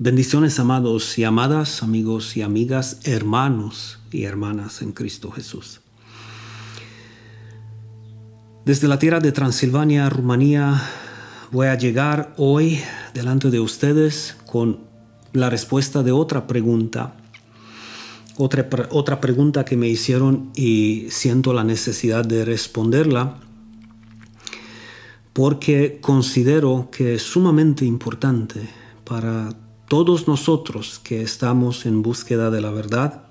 Bendiciones amados y amadas, amigos y amigas, hermanos y hermanas en Cristo Jesús. Desde la tierra de Transilvania, Rumanía, voy a llegar hoy delante de ustedes con la respuesta de otra pregunta. Otra, otra pregunta que me hicieron y siento la necesidad de responderla porque considero que es sumamente importante para todos nosotros que estamos en búsqueda de la verdad.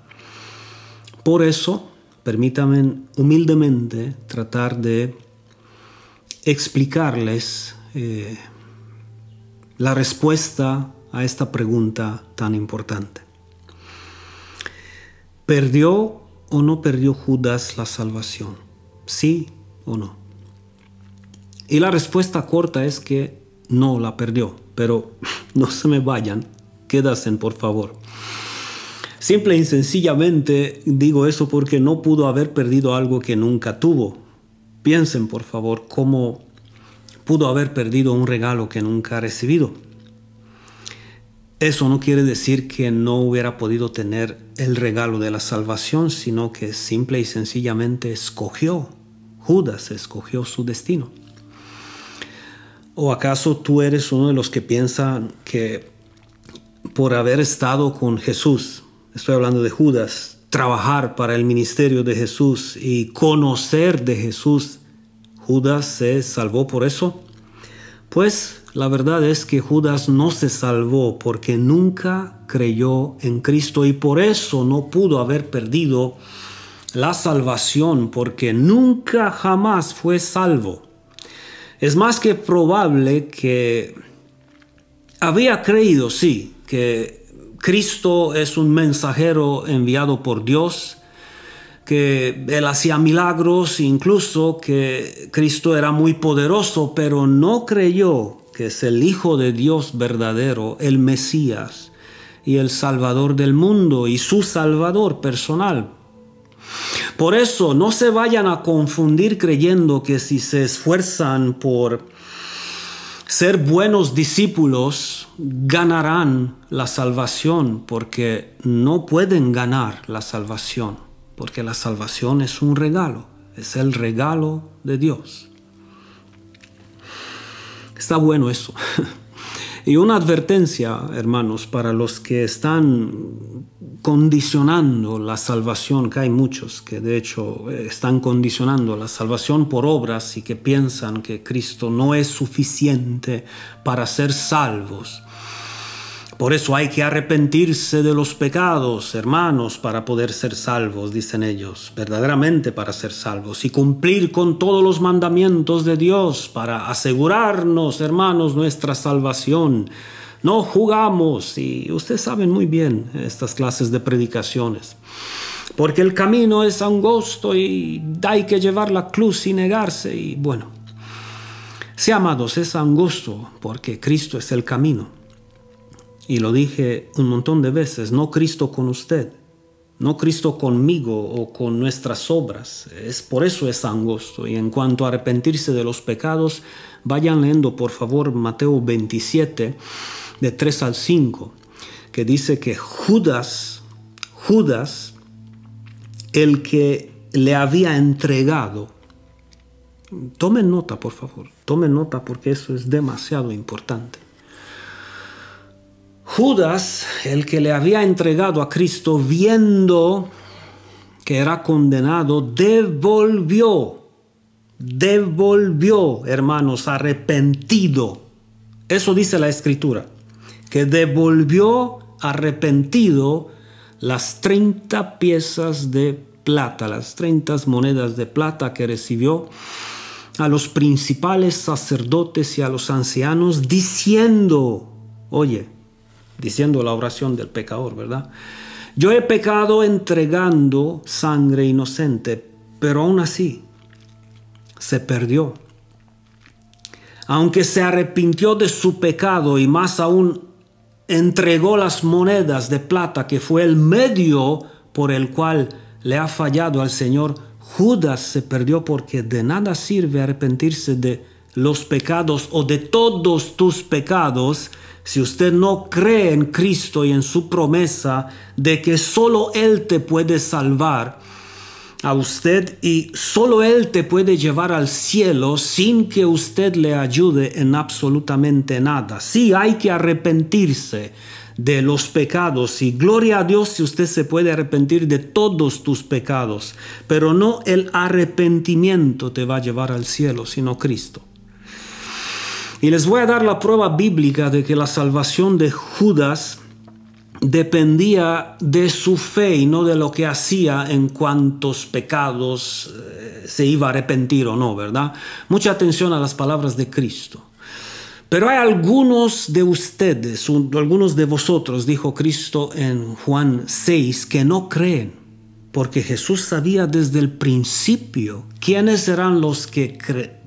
Por eso, permítanme humildemente tratar de explicarles eh, la respuesta a esta pregunta tan importante. ¿Perdió o no perdió Judas la salvación? ¿Sí o no? Y la respuesta corta es que no la perdió pero no se me vayan, quédasen por favor. Simple y sencillamente digo eso porque no pudo haber perdido algo que nunca tuvo. Piensen por favor cómo pudo haber perdido un regalo que nunca ha recibido. Eso no quiere decir que no hubiera podido tener el regalo de la salvación, sino que simple y sencillamente escogió, Judas escogió su destino. ¿O acaso tú eres uno de los que piensan que por haber estado con Jesús, estoy hablando de Judas, trabajar para el ministerio de Jesús y conocer de Jesús, Judas se salvó por eso? Pues la verdad es que Judas no se salvó porque nunca creyó en Cristo y por eso no pudo haber perdido la salvación porque nunca jamás fue salvo. Es más que probable que había creído, sí, que Cristo es un mensajero enviado por Dios, que él hacía milagros, incluso que Cristo era muy poderoso, pero no creyó que es el Hijo de Dios verdadero, el Mesías y el Salvador del mundo y su Salvador personal. Por eso no se vayan a confundir creyendo que si se esfuerzan por ser buenos discípulos, ganarán la salvación, porque no pueden ganar la salvación, porque la salvación es un regalo, es el regalo de Dios. Está bueno eso. Y una advertencia, hermanos, para los que están condicionando la salvación, que hay muchos que de hecho eh, están condicionando la salvación por obras y que piensan que Cristo no es suficiente para ser salvos. Por eso hay que arrepentirse de los pecados, hermanos, para poder ser salvos, dicen ellos, verdaderamente para ser salvos, y cumplir con todos los mandamientos de Dios para asegurarnos, hermanos, nuestra salvación. No jugamos, y ustedes saben muy bien estas clases de predicaciones, porque el camino es angosto y hay que llevar la cruz y negarse, y bueno, sí, amados, es angosto porque Cristo es el camino. Y lo dije un montón de veces, no Cristo con usted, no Cristo conmigo o con nuestras obras. Es por eso es angosto. Y en cuanto a arrepentirse de los pecados, vayan leyendo por favor Mateo 27, de 3 al 5, que dice que Judas, Judas, el que le había entregado, tomen nota por favor, tomen nota porque eso es demasiado importante. Judas, el que le había entregado a Cristo, viendo que era condenado, devolvió, devolvió, hermanos, arrepentido. Eso dice la escritura, que devolvió arrepentido las 30 piezas de plata, las 30 monedas de plata que recibió a los principales sacerdotes y a los ancianos, diciendo, oye, diciendo la oración del pecador, ¿verdad? Yo he pecado entregando sangre inocente, pero aún así se perdió. Aunque se arrepintió de su pecado y más aún entregó las monedas de plata que fue el medio por el cual le ha fallado al Señor, Judas se perdió porque de nada sirve arrepentirse de los pecados o de todos tus pecados si usted no cree en Cristo y en su promesa de que solo Él te puede salvar a usted y solo Él te puede llevar al cielo sin que usted le ayude en absolutamente nada. Sí hay que arrepentirse de los pecados y gloria a Dios si usted se puede arrepentir de todos tus pecados, pero no el arrepentimiento te va a llevar al cielo, sino Cristo. Y les voy a dar la prueba bíblica de que la salvación de Judas dependía de su fe y no de lo que hacía en cuantos pecados eh, se iba a arrepentir o no, ¿verdad? Mucha atención a las palabras de Cristo. Pero hay algunos de ustedes, algunos de vosotros, dijo Cristo en Juan 6, que no creen, porque Jesús sabía desde el principio quiénes eran los que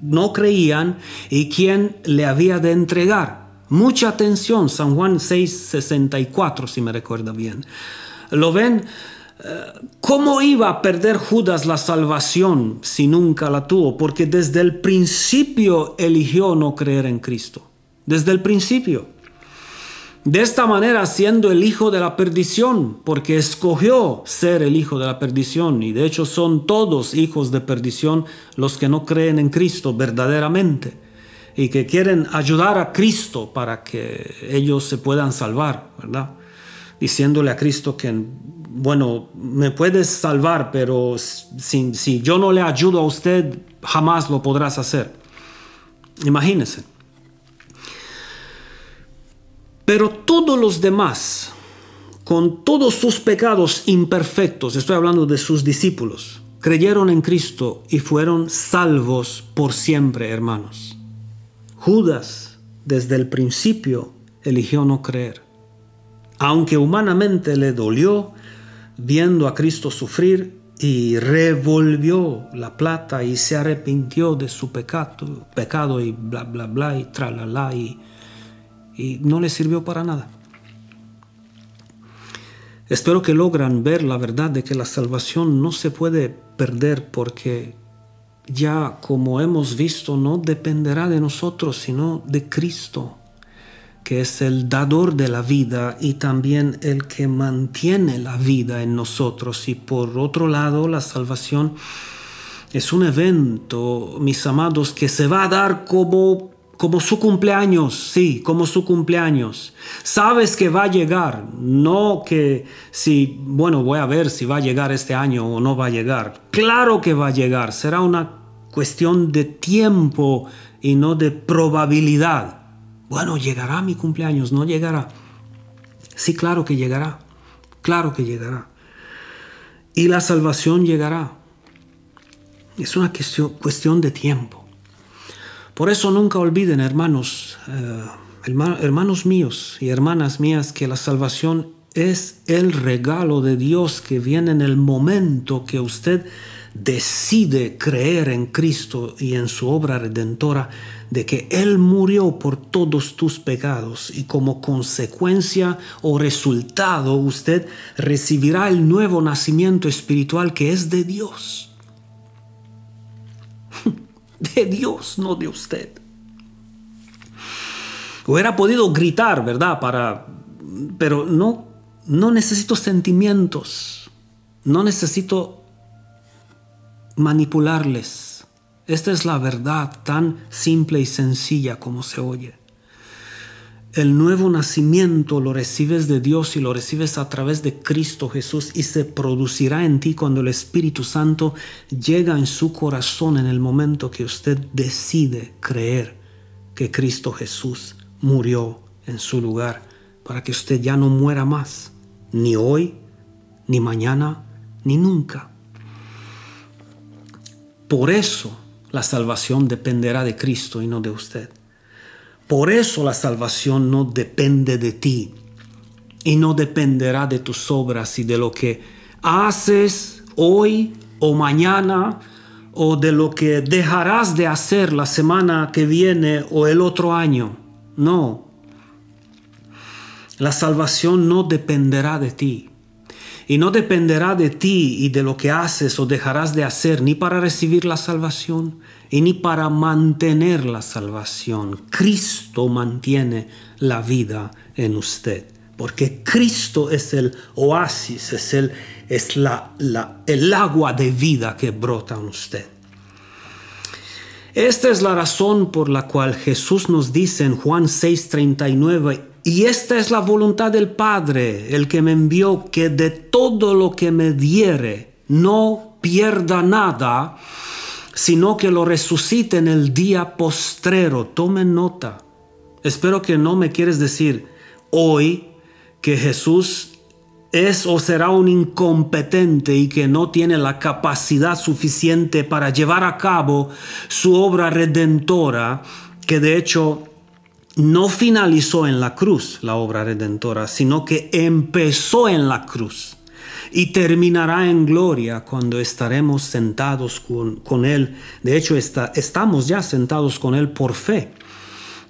no creían y quién le había de entregar. Mucha atención, San Juan 6, 64, si me recuerda bien. ¿Lo ven? Eh, ¿Cómo iba a perder Judas la salvación si nunca la tuvo? Porque desde el principio eligió no creer en Cristo desde el principio. De esta manera siendo el hijo de la perdición, porque escogió ser el hijo de la perdición, y de hecho son todos hijos de perdición los que no creen en Cristo verdaderamente, y que quieren ayudar a Cristo para que ellos se puedan salvar, ¿verdad? Diciéndole a Cristo que, bueno, me puedes salvar, pero si, yo no le ayudo a usted, jamás lo podrás hacer. Imagínense. Pero todos los demás, con todos sus pecados imperfectos, estoy hablando de sus discípulos, creyeron en Cristo y fueron salvos por siempre, hermanos. Judas, desde el principio, eligió no creer. Aunque humanamente le dolió viendo a Cristo sufrir y revolvió la plata y se arrepintió de su pecado, pecado y bla bla bla y tralala y y no les sirvió para nada. Espero que logran ver la verdad de que la salvación no se puede perder porque ya como hemos visto no dependerá de nosotros sino de Cristo, que es el dador de la vida y también el que mantiene la vida en nosotros. Y por otro lado, la salvación es un evento, mis amados, que se va a dar como como su cumpleaños, sí, como su cumpleaños. Sabes que va a llegar, no que si, bueno, voy a ver si va a llegar este año o no va a llegar. Claro que va a llegar, será una cuestión de tiempo y no de probabilidad. Bueno, llegará mi cumpleaños, no llegará. Sí, claro que llegará, claro que llegará. Y la salvación llegará. Es una cuestión, de tiempo. Por eso nunca olviden, hermanos, eh, hermanos míos y hermanas mías, que la salvación es el regalo de Dios que viene en el momento que usted decide creer en Cristo y en su obra redentora, de que Él murió por todos tus pecados y como consecuencia o resultado usted recibirá el nuevo nacimiento espiritual que es de Dios de Dios, no de usted. Hubiera podido gritar, ¿verdad? Para, pero no, no necesito sentimientos, no necesito manipularles. Esta es la verdad tan simple y sencilla como se oye. El nuevo nacimiento lo recibes de Dios y lo recibes a través de Cristo Jesús y se producirá en ti cuando el Espíritu Santo llega en su corazón en el momento que usted decide creer que Cristo Jesús murió en su lugar para que usted ya no muera más, ni hoy, ni mañana, ni nunca. Por eso la salvación dependerá de Cristo y no de usted. Por eso la salvación no depende de ti y no dependerá de tus obras y de lo que haces hoy o mañana o de lo que dejarás de hacer la semana que viene o el otro año. No. La salvación no dependerá de ti. y no dependerá de ti y de lo que haces o dejarás de hacer, ni para recibir la salvación y ni para mantener la salvación. Cristo mantiene la vida en usted, porque Cristo es el oasis, es el, es la, el agua de vida que brota en usted. Esta es la razón por la cual Jesús nos dice en Juan 6:39, y esta es la voluntad del Padre, el que me envió, que de todo lo que me diere no pierda nada, sino que lo resucite en el día postrero. Tomen nota. Espero que no me quieres decir hoy que Jesús es o será un incompetente y que no tiene la capacidad suficiente para llevar a cabo su obra redentora, que de hecho no finalizó en la cruz la obra redentora, sino que empezó en la cruz y terminará en gloria cuando estaremos sentados con, Él. De hecho, estamos ya sentados con Él por fe.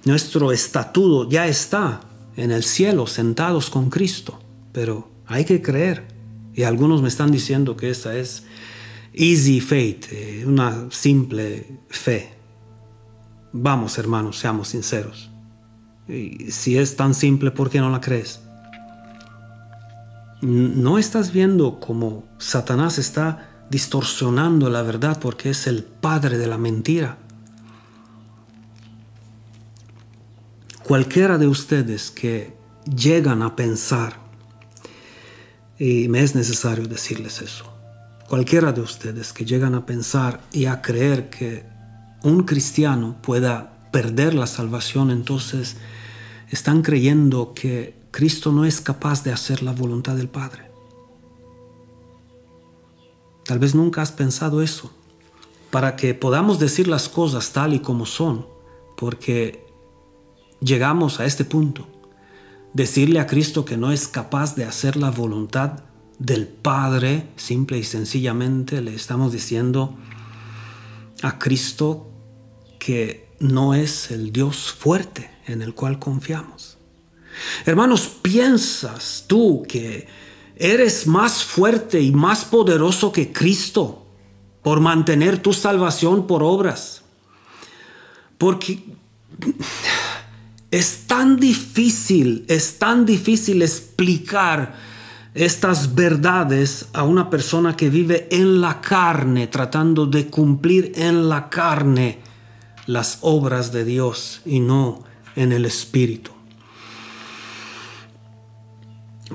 Nuestro estatuto ya está en el cielo, sentados con Cristo. Pero hay que creer. Y algunos me están diciendo que esa es easy faith, eh, una simple fe. Vamos, hermanos, seamos sinceros. Si es tan simple, ¿por qué no la crees? ¿No estás viendo cómo Satanás está distorsionando la verdad porque es el padre de la mentira? Cualquiera de ustedes que llegan a pensar, y me es necesario decirles eso, cualquiera de ustedes que llegan a pensar y a creer que un cristiano pueda perder la salvación, entonces están creyendo que Cristo no es capaz de hacer la voluntad del Padre. Tal vez nunca has pensado eso, para que podamos decir las cosas tal y como son, porque llegamos a este punto. Decirle a Cristo que no es capaz de hacer la voluntad del Padre, simple y sencillamente le estamos diciendo a Cristo que no es el Dios fuerte en el cual confiamos. Hermanos, ¿piensas tú que eres más fuerte y más poderoso que Cristo por mantener tu salvación por obras? Porque es tan difícil, es tan difícil explicar estas verdades a una persona que vive en la carne, tratando de cumplir en la carne las obras de Dios y no en el Espíritu.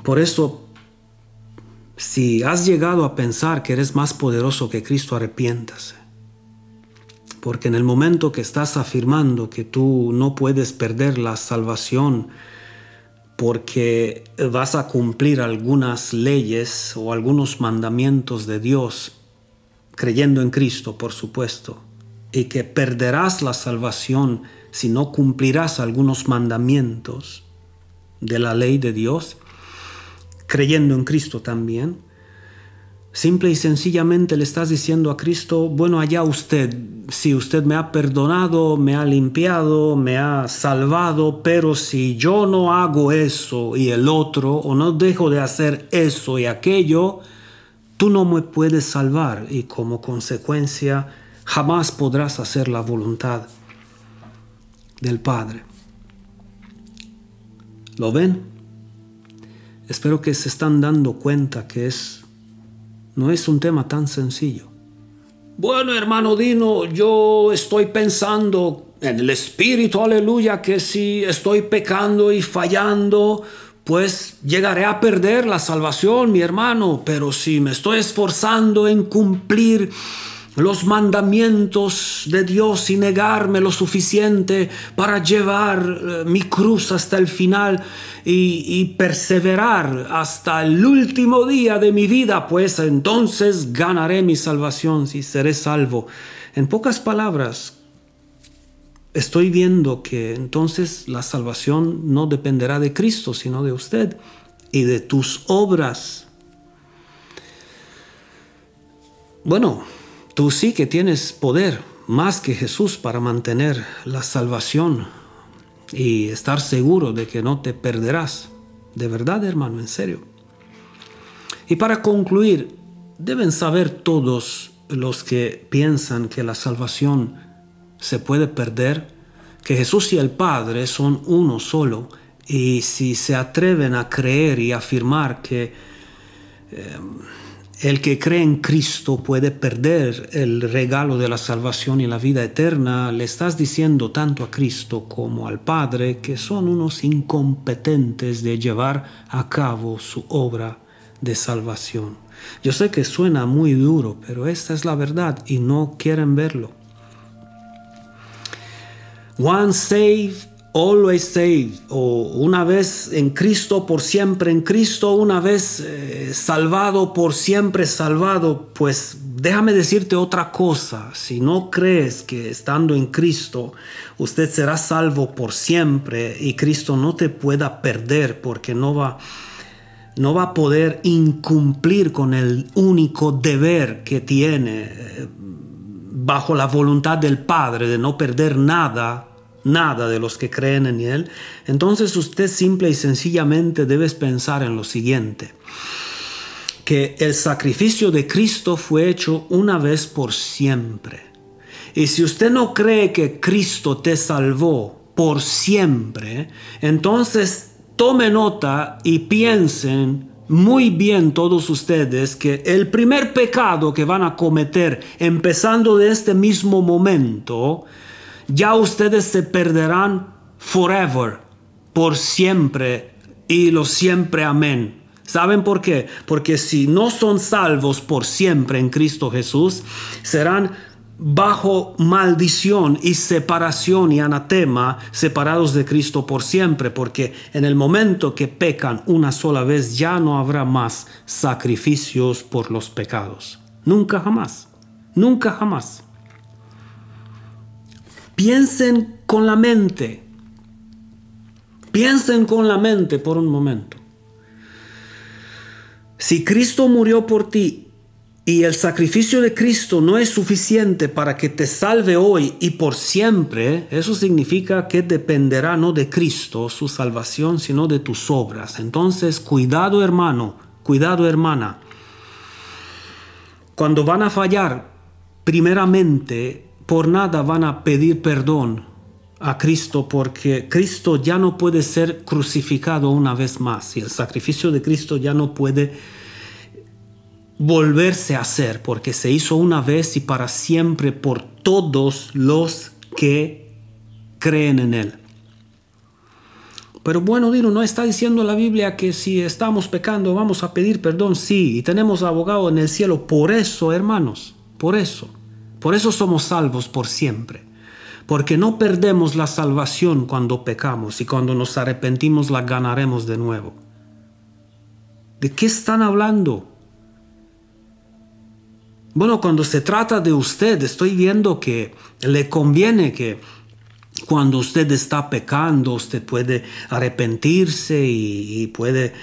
Por eso, si has llegado a pensar que eres más poderoso que Cristo, arrepiéntase. Porque en el momento que estás afirmando que tú no puedes perder la salvación porque vas a cumplir algunas leyes o algunos mandamientos de Dios, creyendo en Cristo, por supuesto, y que perderás la salvación si no cumplirás algunos mandamientos de la ley de Dios, creyendo en Cristo también, simple y sencillamente le estás diciendo a Cristo, bueno, allá usted, si usted me ha perdonado, me ha limpiado, me ha salvado, pero si yo no hago eso y el otro, o no dejo de hacer eso y aquello, tú no me puedes salvar y como consecuencia jamás podrás hacer la voluntad del Padre. ¿Lo ven? Espero que se están dando cuenta que es no es un tema tan sencillo. Bueno, hermano Dino, yo estoy pensando en el espíritu, aleluya, que si estoy pecando y fallando, pues llegaré a perder la salvación, mi hermano, pero si me estoy esforzando en cumplir los mandamientos de Dios y negarme lo suficiente para llevar eh, mi cruz hasta el final y, y, perseverar hasta el último día de mi vida, pues entonces ganaré mi salvación y seré salvo. En pocas palabras, estoy viendo que entonces la salvación no dependerá de Cristo, sino de usted y de tus obras. Bueno, Tú sí que tienes poder más que Jesús para mantener la salvación y estar seguro de que no te perderás. De verdad, hermano, en serio. Y para concluir, deben saber todos los que piensan que la salvación se puede perder, que Jesús y el Padre son uno solo, y si se atreven a creer y afirmar que eh, el que cree en Cristo puede perder el regalo de la salvación y la vida eterna, le estás diciendo tanto a Cristo como al Padre que son unos incompetentes de llevar a cabo su obra de salvación. Yo sé que suena muy duro, pero esta es la verdad y no quieren verlo. One saved always saved, o una vez en Cristo, por siempre en Cristo, una vez eh, salvado, por siempre salvado, pues déjame decirte otra cosa, si no crees que estando en Cristo usted será salvo por siempre y Cristo no te pueda perder porque no va no va a poder incumplir con el único deber que tiene eh, bajo la voluntad del Padre de no perder nada nada de los que creen en Él, entonces usted simple y sencillamente debes pensar en lo siguiente, que el sacrificio de Cristo fue hecho una vez por siempre. Y si usted no cree que Cristo te salvó por siempre, entonces tome nota y piensen muy bien todos ustedes que el primer pecado que van a cometer empezando de este mismo momento ya ustedes se perderán forever, por siempre y lo siempre amén. ¿Saben por qué? Porque si no son salvos por siempre en Cristo Jesús, serán bajo maldición y separación y anatema, separados de Cristo por siempre, porque en el momento que pecan una sola vez ya no habrá más sacrificios por los pecados. Nunca jamás, nunca jamás. Piensen con la mente. Piensen con la mente por un momento. Si Cristo murió por ti y el sacrificio de Cristo no es suficiente para que te salve hoy y por siempre, eso significa que dependerá no de Cristo su salvación, sino de tus obras. Entonces, cuidado hermano, cuidado hermana. Cuando van a fallar, primeramente por nada van a pedir perdón a Cristo porque Cristo ya no puede ser crucificado una vez más y el sacrificio de Cristo ya no puede volverse a hacer porque se hizo una vez y para siempre por todos los que creen en Él. Pero bueno, Dino, ¿no está diciendo la Biblia que si estamos pecando vamos a pedir perdón? Sí, y tenemos abogado en el cielo. Por eso, hermanos, por eso. Por eso somos salvos por siempre. Porque no perdemos la salvación cuando pecamos y cuando nos arrepentimos la ganaremos de nuevo. ¿De qué están hablando? Bueno, cuando se trata de usted, estoy viendo que le conviene que cuando usted está pecando, usted puede arrepentirse y, puede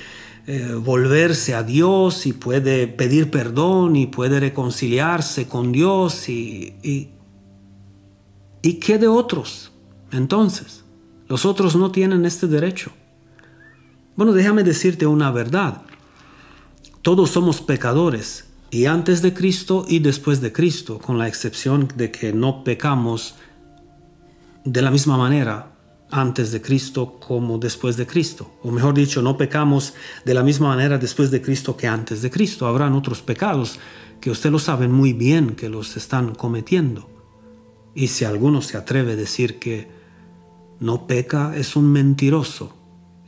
eh, volverse a Dios y puede pedir perdón y puede reconciliarse con Dios y, y, y qué de otros. Entonces, los otros no tienen este derecho. Bueno, déjame decirte una verdad. Todos somos pecadores y antes de Cristo y después de Cristo, con la excepción de que no pecamos de la misma manera antes de Cristo como después de Cristo. O mejor dicho, no pecamos de la misma manera después de Cristo que antes de Cristo. Habrán otros pecados que usted lo sabe muy bien que los están cometiendo. Y si alguno se atreve a decir que no peca, es un mentiroso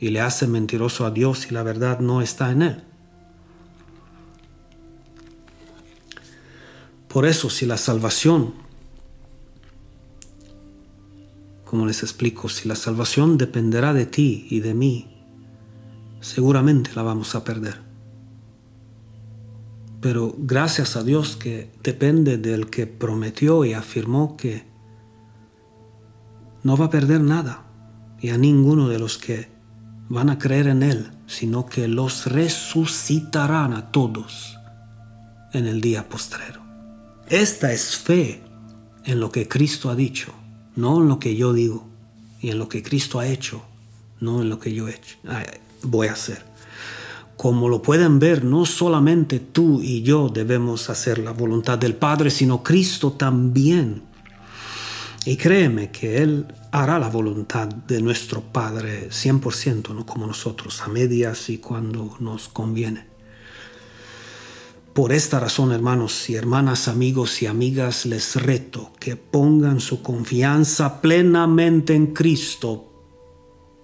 y le hace mentiroso a Dios y la verdad no está en él. Por eso, si la salvación como les explico, si la salvación dependerá de ti y de mí, seguramente la vamos a perder. Pero gracias a Dios que depende del que prometió y afirmó que no va a perder nada y a ninguno de los que van a creer en Él, sino que los resucitarán a todos en el día postrero. Esta es fe en lo que Cristo ha dicho no en lo que yo digo y en lo que Cristo ha hecho, no en lo que yo he hecho, voy a hacer. como lo pueden ver, no solamente tú y yo debemos hacer la voluntad del Padre, sino Cristo también. Y créeme que Él hará la voluntad de nuestro Padre 100%, no como nosotros, a medias y cuando nos conviene. Por esta razón, hermanos y hermanas, amigos y amigas, les reto que pongan su confianza plenamente en Cristo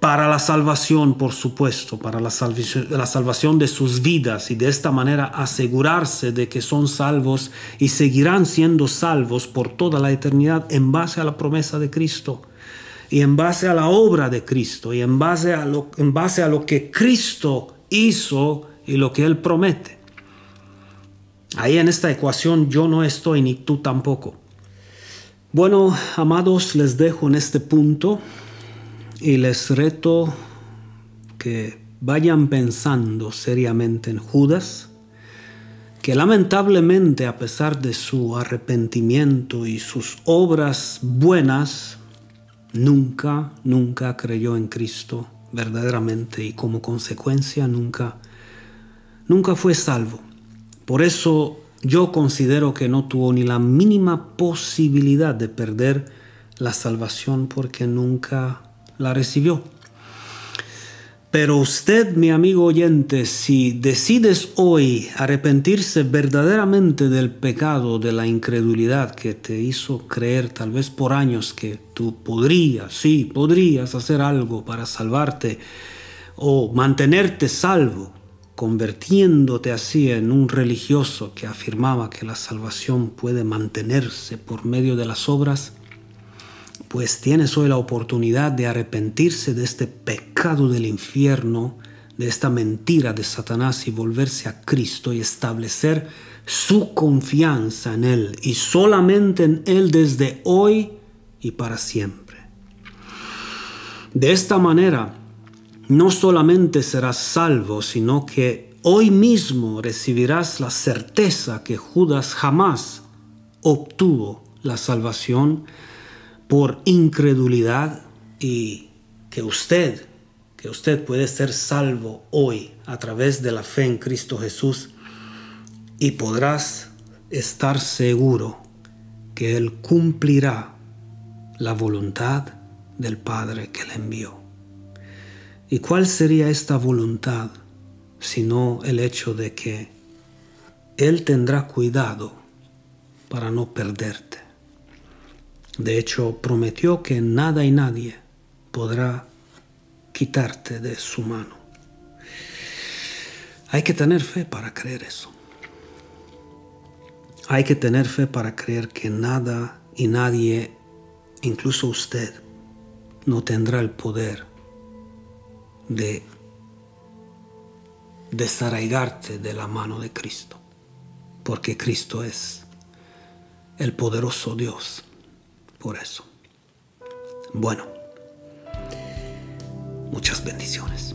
para la salvación, por supuesto, para la salvación, de sus vidas y de esta manera asegurarse de que son salvos y seguirán siendo salvos por toda la eternidad en base a la promesa de Cristo y en base a la obra de Cristo y en base a lo, en base a lo que Cristo hizo y lo que Él promete. Ahí en esta ecuación yo no estoy ni tú tampoco. Bueno, amados, les dejo en este punto y les reto que vayan pensando seriamente en Judas, que lamentablemente a pesar de su arrepentimiento y sus obras buenas, nunca, nunca creyó en Cristo verdaderamente y como consecuencia nunca, nunca fue salvo. Por eso yo considero que no tuvo ni la mínima posibilidad de perder la salvación porque nunca la recibió. Pero usted, mi amigo oyente, si decides hoy arrepentirse verdaderamente del pecado, de la incredulidad que te hizo creer tal vez por años que tú podrías, sí, podrías hacer algo para salvarte o mantenerte salvo, convirtiéndote así en un religioso que afirmaba que la salvación puede mantenerse por medio de las obras, pues tienes hoy la oportunidad de arrepentirse de este pecado del infierno, de esta mentira de Satanás y volverse a Cristo y establecer su confianza en Él y solamente en Él desde hoy y para siempre. De esta manera, no solamente serás salvo, sino que hoy mismo recibirás la certeza que Judas jamás obtuvo la salvación por incredulidad y que usted, que usted puede ser salvo hoy a través de la fe en Cristo Jesús y podrás estar seguro que Él cumplirá la voluntad del Padre que le envió. ¿Y cuál sería esta voluntad sino el hecho de que Él tendrá cuidado para no perderte? De hecho, prometió que nada y nadie podrá quitarte de su mano. Hay que tener fe para creer eso. Hay que tener fe para creer que nada y nadie, incluso usted, no tendrá el poder de desarraigarte de la mano de Cristo, porque Cristo es el poderoso Dios por eso. Bueno, muchas bendiciones.